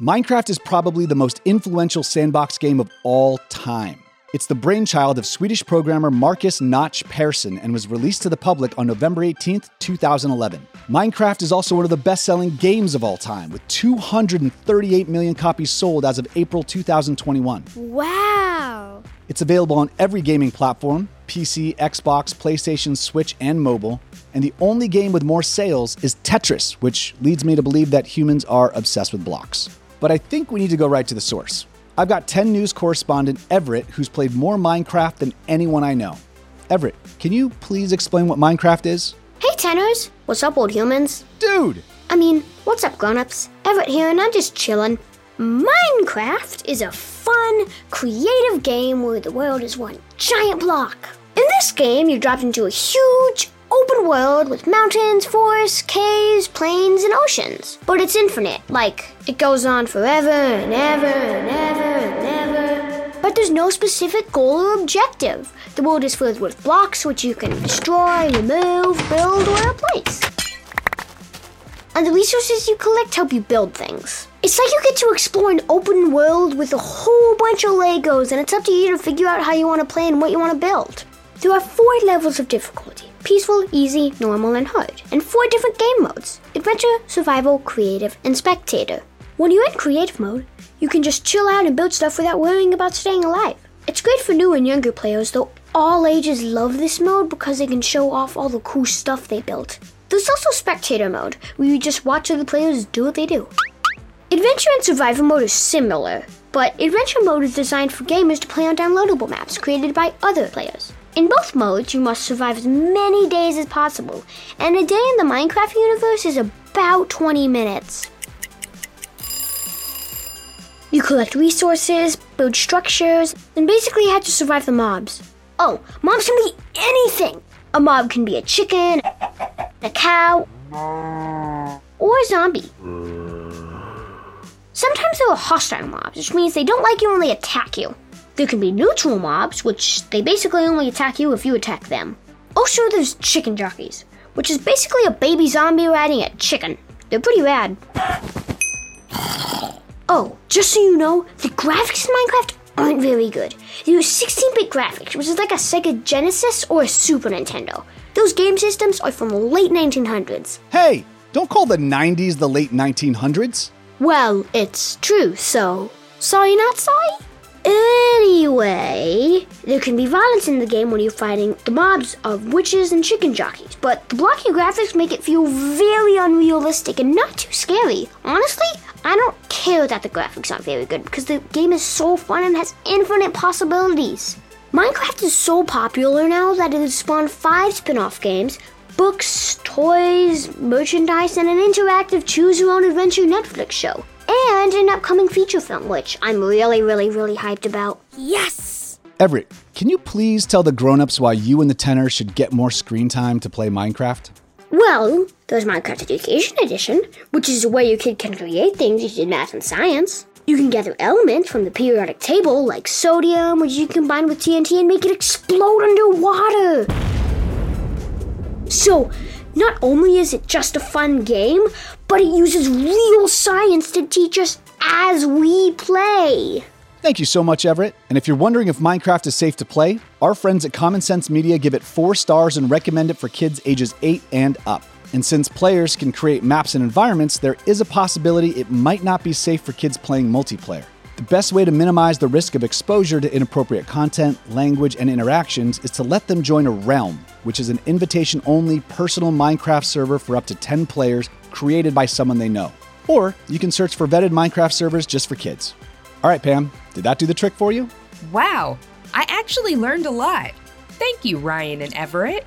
Minecraft is probably the most influential sandbox game of all time. It's the brainchild of Swedish programmer Markus Notch Persson and was released to the public on November 18th, 2011. Minecraft is also one of the best selling games of all time, with 238 million copies sold as of April 2021. Wow! It's available on every gaming platform PC, Xbox, PlayStation, Switch, and mobile. And the only game with more sales is Tetris, which leads me to believe that humans are obsessed with blocks. But I think we need to go right to the source. I've got 10 news correspondent Everett who's played more Minecraft than anyone I know. Everett, can you please explain what Minecraft is? Hey, tenors! What's up, old humans? Dude! I mean, what's up, grown-ups? Everett here, and I'm just chillin'. Minecraft is a fun, creative game where the world is one giant block. In this game, you're dropped into a huge, open world with mountains, forests, caves, plains, and oceans. But it's infinite, like, it goes on forever and ever and ever and ever. But there's no specific goal or objective. The world is filled with blocks which you can destroy, remove, build, or replace. And the resources you collect help you build things. It's like you get to explore an open world with a whole bunch of Legos, and it's up to you to figure out how you want to play and what you want to build. There are four levels of difficulty peaceful, easy, normal, and hard, and four different game modes adventure, survival, creative, and spectator. When you're in creative mode, you can just chill out and build stuff without worrying about staying alive. It's great for new and younger players, though all ages love this mode because they can show off all the cool stuff they built. There's also spectator mode, where you just watch other players do what they do. Adventure and survival mode are similar, but adventure mode is designed for gamers to play on downloadable maps created by other players. In both modes, you must survive as many days as possible, and a day in the Minecraft universe is about 20 minutes. You collect resources, build structures, and basically have to survive the mobs. Oh, mobs can be anything! A mob can be a chicken, a cow, or a zombie. Sometimes there are hostile mobs, which means they don't like you and they attack you. There can be neutral mobs, which they basically only attack you if you attack them. Also, there's chicken jockeys, which is basically a baby zombie riding a chicken. They're pretty rad. Oh, just so you know, the graphics in Minecraft aren't very good. They use 16 bit graphics, which is like a Sega Genesis or a Super Nintendo. Those game systems are from the late 1900s. Hey, don't call the 90s the late 1900s. Well, it's true, so. Sorry, not sorry? Anyway, there can be violence in the game when you're fighting the mobs of witches and chicken jockeys, but the blocky graphics make it feel very unrealistic and not too scary. Honestly, I don't care that the graphics aren't very good because the game is so fun and has infinite possibilities. Minecraft is so popular now that it has spawned five spin off games, books, toys, merchandise, and an interactive choose your own adventure Netflix show and an upcoming feature film, which I'm really, really, really hyped about. Yes! Everett, can you please tell the grown-ups why you and the tenor should get more screen time to play Minecraft? Well, there's Minecraft Education Edition, which is where your kid can create things using math and science. You can gather elements from the periodic table, like sodium, which you can combine with TNT and make it explode underwater. So, not only is it just a fun game, but it uses real science to teach us as we play. Thank you so much, Everett. And if you're wondering if Minecraft is safe to play, our friends at Common Sense Media give it four stars and recommend it for kids ages 8 and up. And since players can create maps and environments, there is a possibility it might not be safe for kids playing multiplayer. The best way to minimize the risk of exposure to inappropriate content, language, and interactions is to let them join a Realm, which is an invitation only personal Minecraft server for up to 10 players created by someone they know. Or you can search for vetted Minecraft servers just for kids. All right, Pam, did that do the trick for you? Wow, I actually learned a lot. Thank you, Ryan and Everett.